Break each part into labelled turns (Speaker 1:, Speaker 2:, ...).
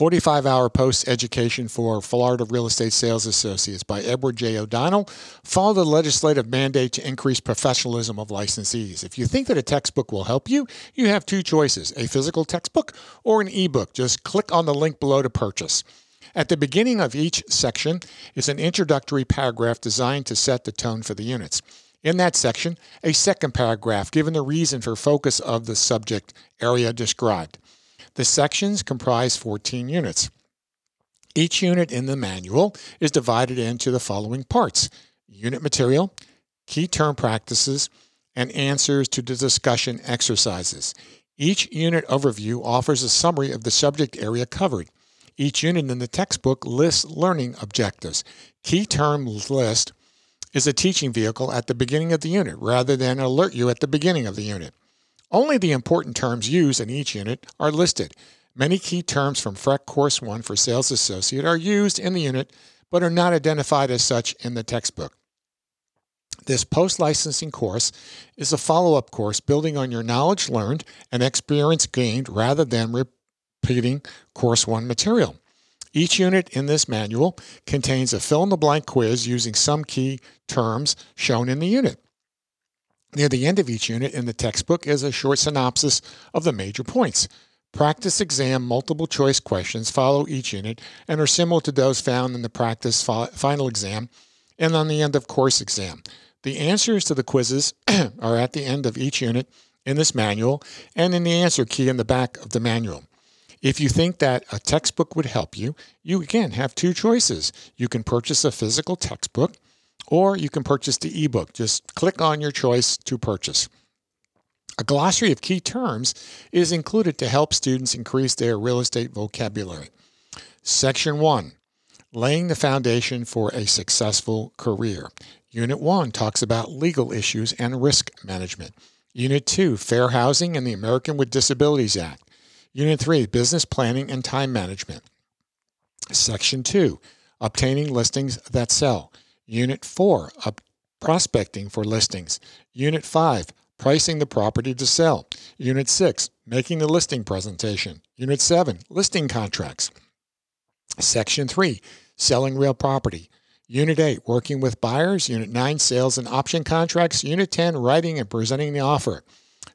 Speaker 1: 45 Hour Post Education for Florida Real Estate Sales Associates by Edward J. O'Donnell. Follow the legislative mandate to increase professionalism of licensees. If you think that a textbook will help you, you have two choices a physical textbook or an ebook. Just click on the link below to purchase. At the beginning of each section is an introductory paragraph designed to set the tone for the units. In that section, a second paragraph given the reason for focus of the subject area described. The sections comprise 14 units. Each unit in the manual is divided into the following parts unit material, key term practices, and answers to the discussion exercises. Each unit overview offers a summary of the subject area covered. Each unit in the textbook lists learning objectives. Key term list is a teaching vehicle at the beginning of the unit rather than alert you at the beginning of the unit. Only the important terms used in each unit are listed. Many key terms from FREC Course 1 for Sales Associate are used in the unit but are not identified as such in the textbook. This post licensing course is a follow up course building on your knowledge learned and experience gained rather than repeating Course 1 material. Each unit in this manual contains a fill in the blank quiz using some key terms shown in the unit. Near the end of each unit in the textbook is a short synopsis of the major points. Practice exam multiple choice questions follow each unit and are similar to those found in the practice final exam and on the end of course exam. The answers to the quizzes are at the end of each unit in this manual and in the answer key in the back of the manual. If you think that a textbook would help you, you again have two choices. You can purchase a physical textbook or you can purchase the ebook. Just click on your choice to purchase. A glossary of key terms is included to help students increase their real estate vocabulary. Section 1 Laying the Foundation for a Successful Career. Unit 1 talks about legal issues and risk management. Unit 2 Fair Housing and the American with Disabilities Act. Unit 3 Business Planning and Time Management. Section 2 Obtaining Listings That Sell. Unit 4, prospecting for listings. Unit 5, pricing the property to sell. Unit 6, making the listing presentation. Unit 7, listing contracts. Section 3, selling real property. Unit 8, working with buyers. Unit 9, sales and option contracts. Unit 10, writing and presenting the offer.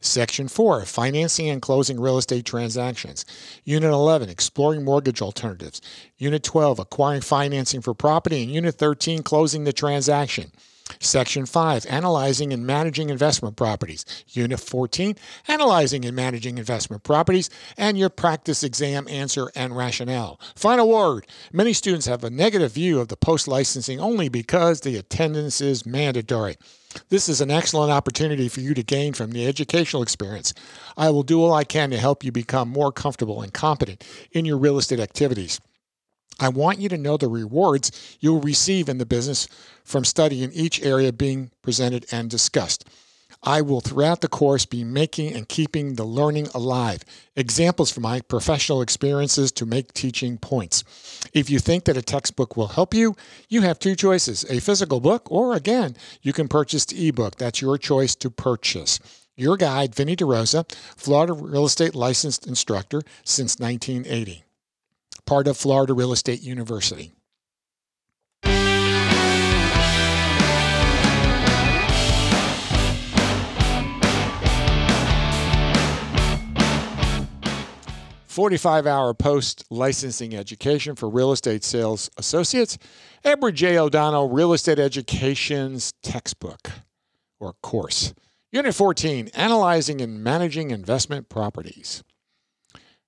Speaker 1: Section 4, financing and closing real estate transactions. Unit 11, exploring mortgage alternatives. Unit 12, acquiring financing for property. And Unit 13, closing the transaction. Section 5, Analyzing and Managing Investment Properties. Unit 14, Analyzing and Managing Investment Properties, and your practice exam answer and rationale. Final word Many students have a negative view of the post licensing only because the attendance is mandatory. This is an excellent opportunity for you to gain from the educational experience. I will do all I can to help you become more comfortable and competent in your real estate activities. I want you to know the rewards you'll receive in the business from studying each area being presented and discussed. I will throughout the course be making and keeping the learning alive. Examples from my professional experiences to make teaching points. If you think that a textbook will help you, you have two choices a physical book, or again, you can purchase the ebook. That's your choice to purchase. Your guide, Vinny DeRosa, Florida Real Estate Licensed Instructor since 1980, part of Florida Real Estate University. 45 hour post licensing education for real estate sales associates. Edward J. O'Donnell Real Estate Education's textbook or course. Unit 14 Analyzing and Managing Investment Properties.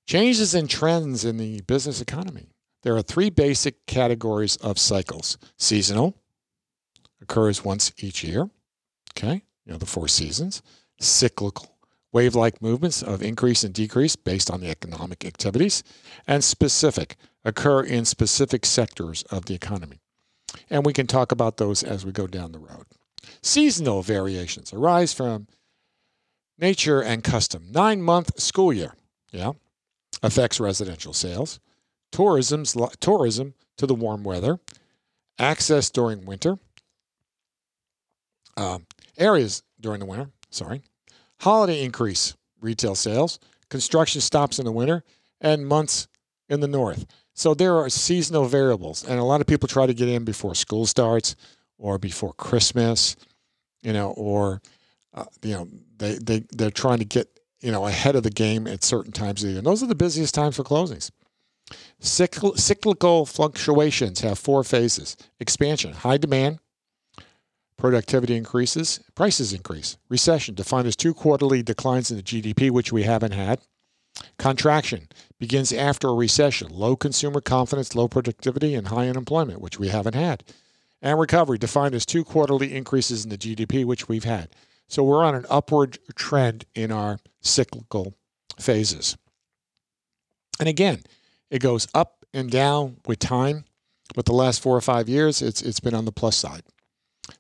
Speaker 1: Changes and trends in the business economy. There are three basic categories of cycles seasonal, occurs once each year. Okay, you know, the four seasons. Cyclical, wave like movements of increase and decrease based on the economic activities, and specific occur in specific sectors of the economy. And we can talk about those as we go down the road. Seasonal variations arise from nature and custom. Nine month school year, yeah, affects residential sales. Tourism's, tourism to the warm weather, access during winter, uh, areas during the winter, sorry, holiday increase retail sales, construction stops in the winter, and months in the north. So there are seasonal variables, and a lot of people try to get in before school starts or before Christmas, you know, or uh, you know they they they're trying to get you know ahead of the game at certain times of the year. And those are the busiest times for closings. cyclical fluctuations have four phases: expansion, high demand, productivity increases, prices increase. Recession, defined as two quarterly declines in the GDP, which we haven't had. Contraction begins after a recession, low consumer confidence, low productivity, and high unemployment, which we haven't had. And recovery, defined as two quarterly increases in the GDP, which we've had. So we're on an upward trend in our cyclical phases. And again, it goes up and down with time, but the last four or five years, it's, it's been on the plus side.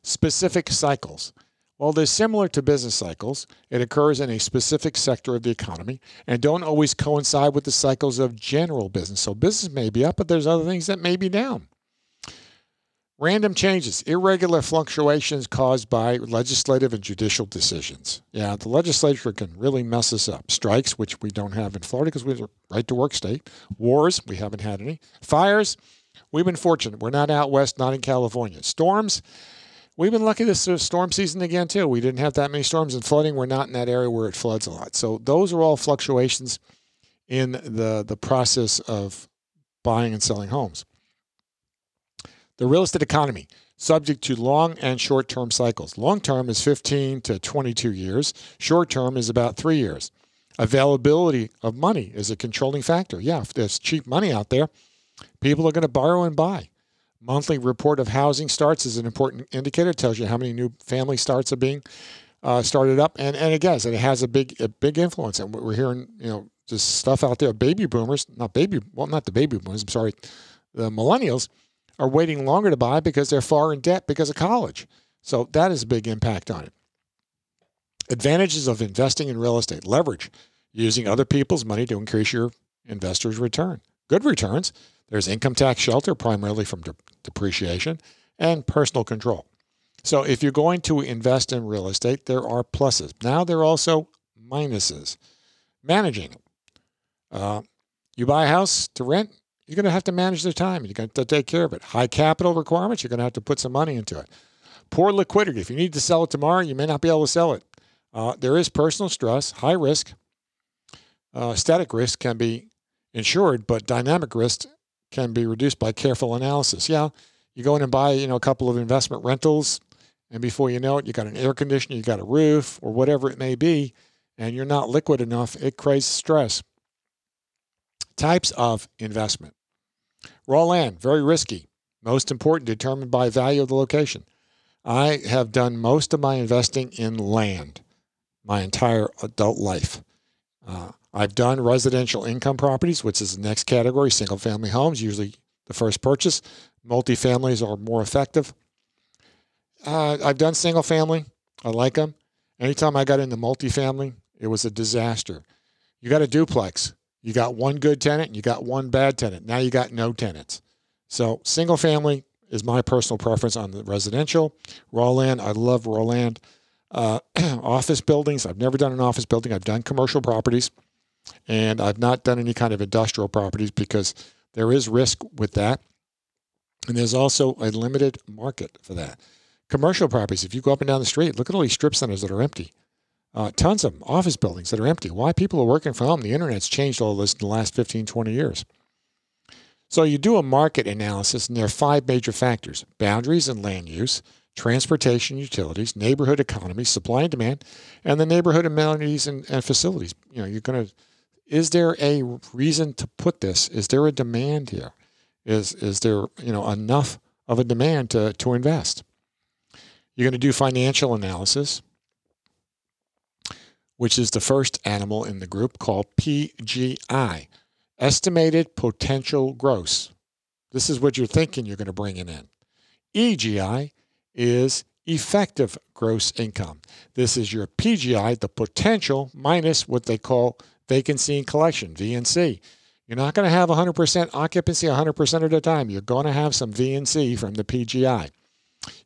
Speaker 1: Specific cycles. While they're similar to business cycles, it occurs in a specific sector of the economy and don't always coincide with the cycles of general business. So business may be up, but there's other things that may be down. Random changes, irregular fluctuations caused by legislative and judicial decisions. Yeah, the legislature can really mess us up. Strikes, which we don't have in Florida because we're a right to work state. Wars, we haven't had any. Fires, we've been fortunate. We're not out west, not in California. Storms, We've been lucky this uh, storm season again too. We didn't have that many storms and flooding. We're not in that area where it floods a lot. So those are all fluctuations in the the process of buying and selling homes. The real estate economy subject to long and short term cycles. Long term is 15 to 22 years. Short term is about 3 years. Availability of money is a controlling factor. Yeah, if there's cheap money out there, people are going to borrow and buy. Monthly report of housing starts is an important indicator. It tells you how many new family starts are being uh, started up, and and again, it has a big a big influence. And we're hearing, you know, just stuff out there. Baby boomers, not baby, well, not the baby boomers. I'm sorry, the millennials are waiting longer to buy because they're far in debt because of college. So that is a big impact on it. Advantages of investing in real estate: leverage, using other people's money to increase your investor's return. Good returns there's income tax shelter, primarily from de- depreciation, and personal control. So if you're going to invest in real estate, there are pluses. Now there are also minuses. Managing. Uh, you buy a house to rent, you're going to have to manage their time. You're going to take care of it. High capital requirements, you're going to have to put some money into it. Poor liquidity. If you need to sell it tomorrow, you may not be able to sell it. Uh, there is personal stress, high risk. Uh, static risk can be insured, but dynamic risk can be reduced by careful analysis. Yeah, you go in and buy, you know, a couple of investment rentals, and before you know it, you got an air conditioner, you got a roof, or whatever it may be, and you're not liquid enough, it creates stress. Types of investment. Raw land, very risky. Most important, determined by value of the location. I have done most of my investing in land my entire adult life. Uh, I've done residential income properties, which is the next category, single family homes, usually the first purchase. Multifamilies are more effective. Uh, I've done single family. I like them. Anytime I got into multifamily, it was a disaster. You got a duplex. You got one good tenant you got one bad tenant. Now you got no tenants. So single family is my personal preference on the residential. Raw land, I love raw land. Uh, office buildings, I've never done an office building. I've done commercial properties. And I've not done any kind of industrial properties because there is risk with that. And there's also a limited market for that. Commercial properties, if you go up and down the street, look at all these strip centers that are empty. Uh, tons of office buildings that are empty. Why people are working from home? The internet's changed all this in the last 15, 20 years. So you do a market analysis, and there are five major factors boundaries and land use, transportation, utilities, neighborhood economy, supply and demand, and the neighborhood amenities and, and facilities. You know, you're going to is there a reason to put this? Is there a demand here? Is is there you know enough of a demand to to invest? You're going to do financial analysis, which is the first animal in the group called PGI, estimated potential gross. This is what you're thinking you're going to bring it in. EGI is effective gross income. This is your PGI, the potential minus what they call vacancy and collection, VNC. You're not going to have 100% occupancy 100% of the time. You're going to have some VNC from the PGI.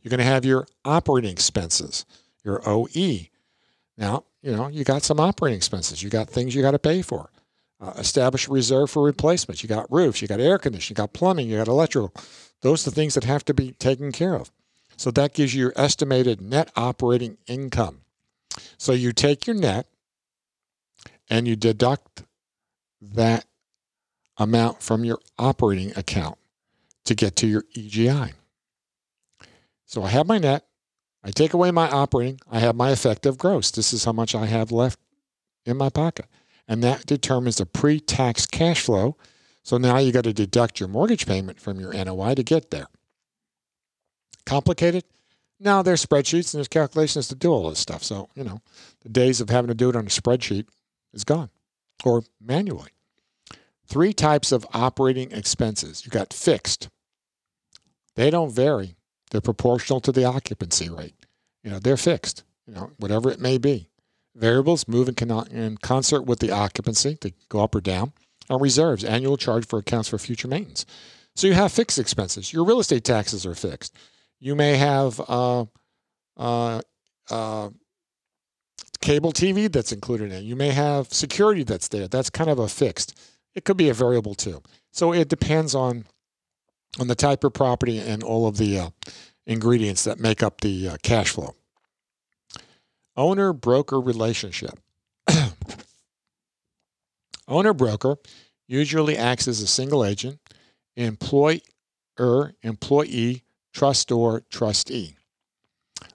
Speaker 1: You're going to have your operating expenses, your OE. Now, you know, you got some operating expenses. You got things you got to pay for. Uh, establish a reserve for replacements. You got roofs, you got air conditioning, you got plumbing, you got electrical. Those are the things that have to be taken care of. So that gives you your estimated net operating income. So you take your net and you deduct that amount from your operating account to get to your EGI. So I have my net, I take away my operating, I have my effective gross. This is how much I have left in my pocket. And that determines the pre tax cash flow. So now you got to deduct your mortgage payment from your NOI to get there. Complicated? Now there's spreadsheets and there's calculations to do all this stuff. So, you know, the days of having to do it on a spreadsheet is gone or manually. Three types of operating expenses. You got fixed. They don't vary. They're proportional to the occupancy rate. You know, they're fixed, you know, whatever it may be. Variables move in, con- in concert with the occupancy, they go up or down. And reserves, annual charge for accounts for future maintenance. So you have fixed expenses. Your real estate taxes are fixed. You may have uh, uh, uh, cable TV that's included in it. You may have security that's there. That's kind of a fixed. It could be a variable too. So it depends on on the type of property and all of the uh, ingredients that make up the uh, cash flow. Owner broker relationship. Owner broker usually acts as a single agent, employer, employee, trustor, trustee.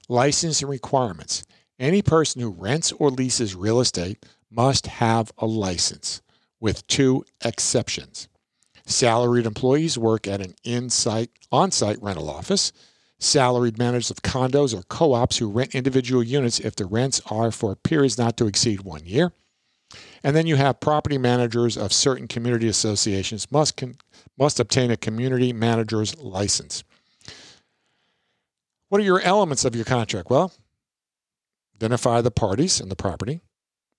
Speaker 1: License and requirements. Any person who rents or leases real estate must have a license, with two exceptions. Salaried employees work at an in-site, on-site rental office. Salaried managers of condos or co-ops who rent individual units if the rents are for periods not to exceed one year. And then you have property managers of certain community associations must con- must obtain a community manager's license. What are your elements of your contract? Well, identify the parties and the property.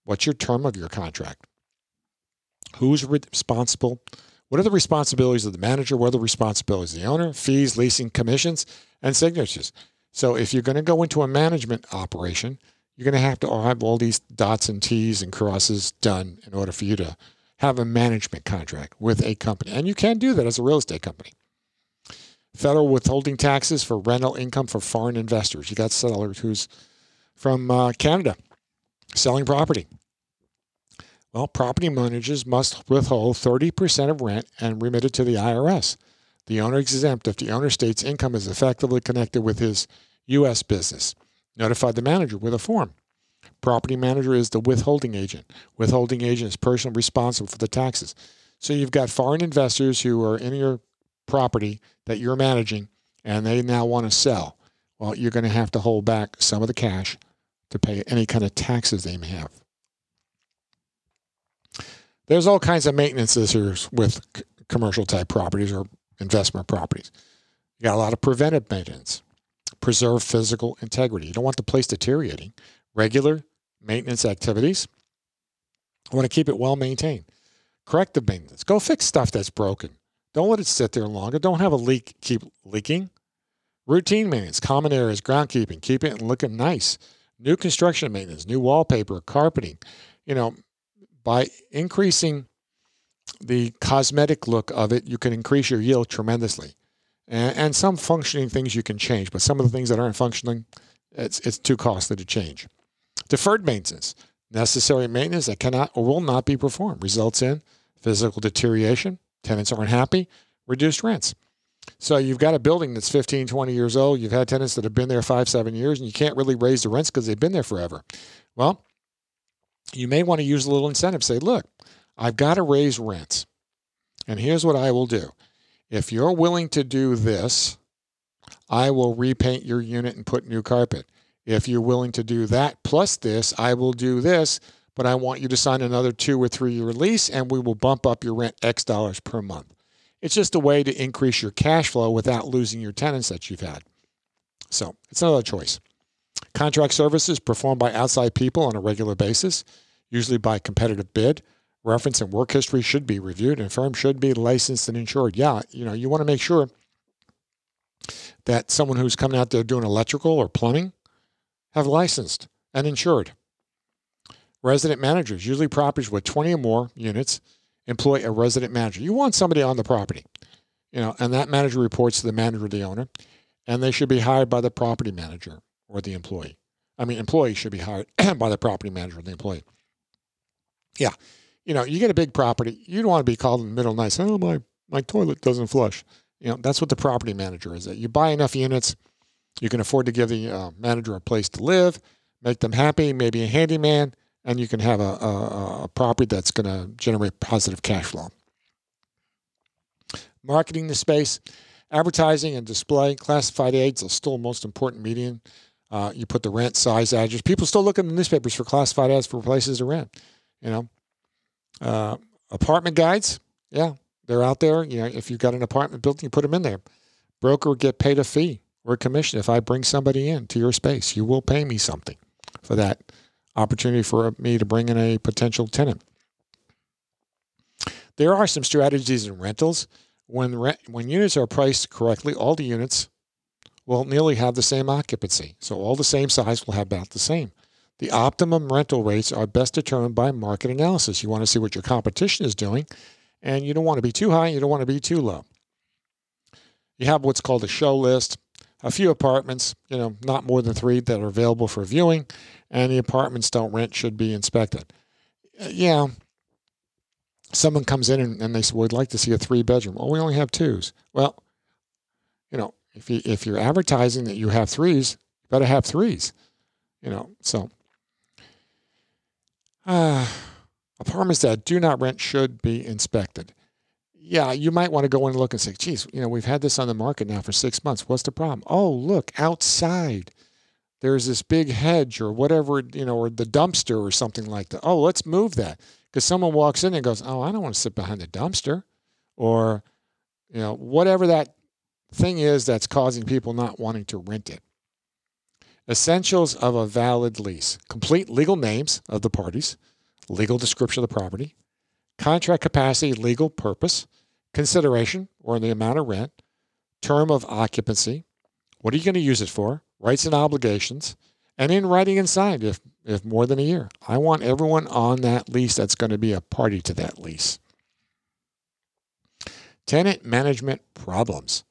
Speaker 1: What's your term of your contract? Who's responsible what are the responsibilities of the manager? What are the responsibilities of the owner? Fees, leasing, commissions, and signatures. So if you're going to go into a management operation, you're going to have to have all these dots and T's and crosses done in order for you to have a management contract with a company. And you can do that as a real estate company. Federal withholding taxes for rental income for foreign investors. You got sellers who's from uh, Canada selling property. Well, property managers must withhold 30% of rent and remit it to the IRS. The owner is exempt if the owner states income is effectively connected with his U.S. business. Notify the manager with a form. Property manager is the withholding agent. Withholding agent is personally responsible for the taxes. So you've got foreign investors who are in your property that you're managing and they now want to sell. Well, you're going to have to hold back some of the cash to pay any kind of taxes they may have. There's all kinds of maintenance issues with commercial type properties or investment properties. You got a lot of preventive maintenance, preserve physical integrity. You don't want the place deteriorating. Regular maintenance activities. I want to keep it well maintained. Corrective maintenance. Go fix stuff that's broken. Don't let it sit there longer. Don't have a leak keep leaking. Routine maintenance, common areas, groundkeeping, keep it looking nice. New construction maintenance, new wallpaper, carpeting. You know, by increasing the cosmetic look of it, you can increase your yield tremendously. And, and some functioning things you can change, but some of the things that aren't functioning, it's, it's too costly to change. Deferred maintenance, necessary maintenance that cannot or will not be performed, results in physical deterioration, tenants aren't happy, reduced rents. So you've got a building that's 15, 20 years old. You've had tenants that have been there five, seven years, and you can't really raise the rents because they've been there forever. Well, you may want to use a little incentive. Say, look, I've got to raise rents. And here's what I will do. If you're willing to do this, I will repaint your unit and put new carpet. If you're willing to do that plus this, I will do this, but I want you to sign another two or three year lease and we will bump up your rent X dollars per month. It's just a way to increase your cash flow without losing your tenants that you've had. So it's another choice. Contract services performed by outside people on a regular basis, usually by competitive bid. Reference and work history should be reviewed, and firm should be licensed and insured. Yeah, you know, you want to make sure that someone who's coming out there doing electrical or plumbing have licensed and insured. Resident managers, usually properties with 20 or more units, employ a resident manager. You want somebody on the property, you know, and that manager reports to the manager the owner, and they should be hired by the property manager or the employee. I mean, employee should be hired by the property manager the employee. Yeah, you know, you get a big property, you don't want to be called in the middle of the night. Oh, my my toilet doesn't flush. You know, that's what the property manager is. That you buy enough units, you can afford to give the uh, manager a place to live, make them happy, maybe a handyman, and you can have a, a, a property that's going to generate positive cash flow. Marketing the space, advertising and display, classified ads are still most important medium. Uh, you put the rent size address. People still look in the newspapers for classified ads for places to rent. You know, uh, apartment guides. Yeah, they're out there. You know, if you've got an apartment building, you put them in there. Broker get paid a fee or a commission if I bring somebody in to your space. You will pay me something for that opportunity for me to bring in a potential tenant. There are some strategies in rentals. When rent, when units are priced correctly, all the units will nearly have the same occupancy. So all the same size will have about the same. The optimum rental rates are best determined by market analysis. You want to see what your competition is doing and you don't want to be too high, you don't want to be too low. You have what's called a show list, a few apartments, you know, not more than three that are available for viewing, and the apartments don't rent should be inspected. Uh, yeah, someone comes in and, and they say, we'd like to see a three bedroom. Well, we only have twos. Well, you know, if you if you're advertising that you have threes, you better have threes. You know, so uh, Apartments that do not rent should be inspected. Yeah, you might want to go in and look and say, geez, you know, we've had this on the market now for six months. What's the problem? Oh, look, outside there's this big hedge or whatever, you know, or the dumpster or something like that. Oh, let's move that. Because someone walks in and goes, oh, I don't want to sit behind the dumpster. Or, you know, whatever that thing is that's causing people not wanting to rent it. Essentials of a valid lease complete legal names of the parties, legal description of the property, contract capacity, legal purpose, consideration or the amount of rent, term of occupancy, what are you going to use it for, rights and obligations, and in writing and signed if, if more than a year. I want everyone on that lease that's going to be a party to that lease. Tenant management problems.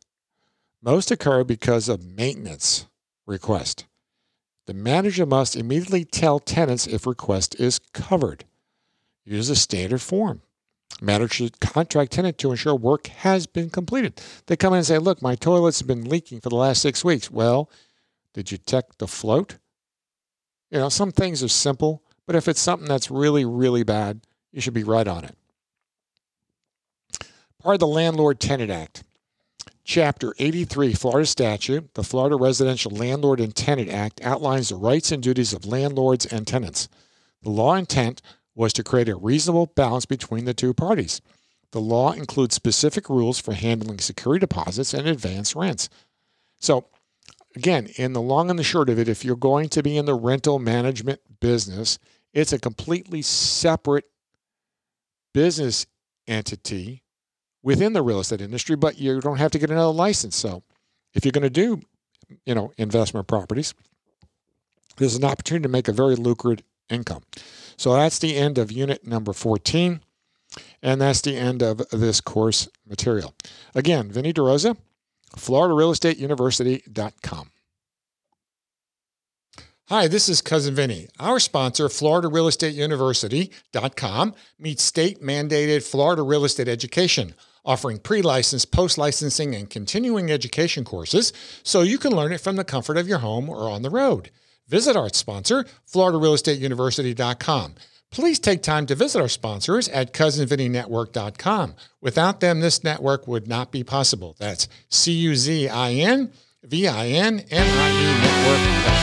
Speaker 1: Most occur because of maintenance request. The manager must immediately tell tenants if request is covered. Use a standard form. Manager should contract tenant to ensure work has been completed. They come in and say, Look, my toilets have been leaking for the last six weeks. Well, did you check the float? You know, some things are simple, but if it's something that's really, really bad, you should be right on it. Part of the Landlord Tenant Act. Chapter 83, Florida Statute, the Florida Residential Landlord and Tenant Act outlines the rights and duties of landlords and tenants. The law intent was to create a reasonable balance between the two parties. The law includes specific rules for handling security deposits and advance rents. So, again, in the long and the short of it, if you're going to be in the rental management business, it's a completely separate business entity within the real estate industry, but you don't have to get another license. So if you're going to do, you know, investment properties, there's an opportunity to make a very lucrative income. So that's the end of unit number 14. And that's the end of this course material. Again, Vinny DeRosa, FloridaRealEstateUniversity.com. Hi, this is Cousin Vinny. Our sponsor, FloridaRealEstateUniversity.com, meets state mandated Florida real estate education offering pre licensed, post licensing, and continuing education courses so you can learn it from the comfort of your home or on the road. Visit our sponsor, FloridaRealEstateUniversity.com. Please take time to visit our sponsors at CuzinVinnieNetwork.com. Without them, this network would not be possible. That's C U Z I N V I N N I E Network.com.